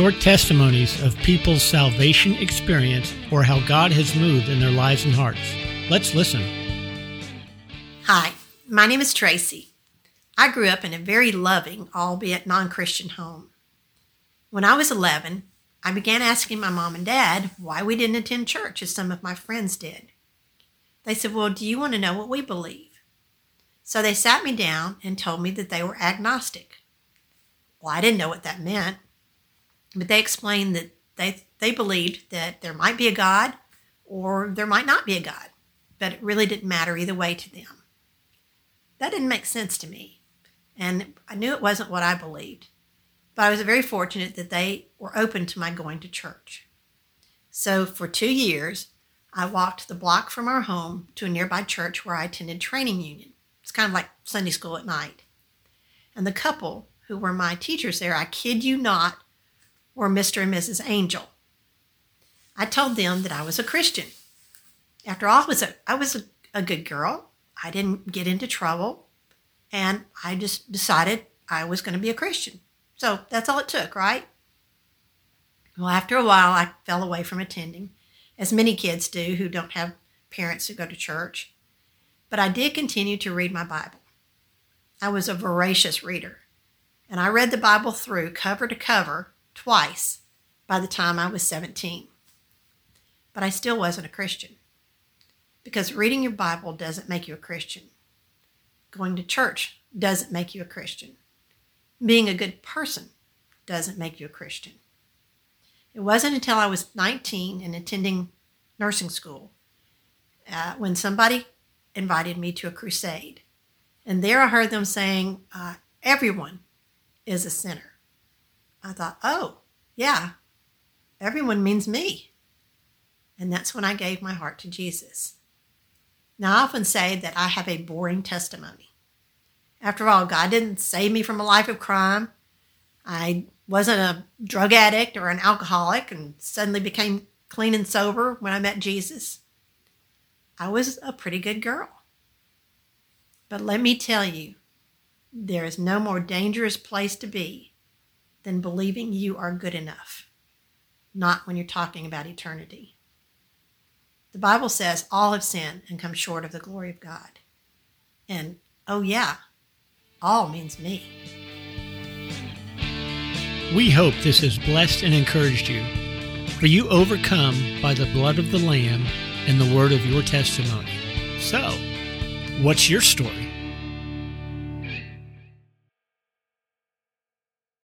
short testimonies of people's salvation experience or how God has moved in their lives and hearts. Let's listen. Hi, my name is Tracy. I grew up in a very loving, albeit non Christian home. When I was 11, I began asking my mom and dad why we didn't attend church as some of my friends did. They said, Well, do you want to know what we believe? So they sat me down and told me that they were agnostic. Well, I didn't know what that meant, but they explained that they, they believed that there might be a God or there might not be a God, but it really didn't matter either way to them. That didn't make sense to me, and I knew it wasn't what I believed, but I was very fortunate that they were open to my going to church. So for two years, I walked the block from our home to a nearby church where I attended training union. It's kind of like Sunday school at night. And the couple who were my teachers there, I kid you not, were Mr. and Mrs. Angel. I told them that I was a Christian. After all, I was a, I was a, a good girl. I didn't get into trouble. And I just decided I was going to be a Christian. So that's all it took, right? Well, after a while, I fell away from attending as many kids do who don't have parents who go to church. But I did continue to read my Bible. I was a voracious reader, and I read the Bible through cover to cover twice by the time I was 17. But I still wasn't a Christian because reading your Bible doesn't make you a Christian. Going to church doesn't make you a Christian. Being a good person doesn't make you a Christian. It wasn't until I was 19 and attending nursing school uh, when somebody invited me to a crusade. And there I heard them saying, uh, Everyone is a sinner. I thought, oh, yeah, everyone means me. And that's when I gave my heart to Jesus. Now, I often say that I have a boring testimony. After all, God didn't save me from a life of crime. I wasn't a drug addict or an alcoholic and suddenly became clean and sober when I met Jesus. I was a pretty good girl. But let me tell you, there is no more dangerous place to be than believing you are good enough, not when you're talking about eternity. The Bible says all have sinned and come short of the glory of God. And oh, yeah, all means me. We hope this has blessed and encouraged you. For you overcome by the blood of the Lamb and the word of your testimony. So, what's your story?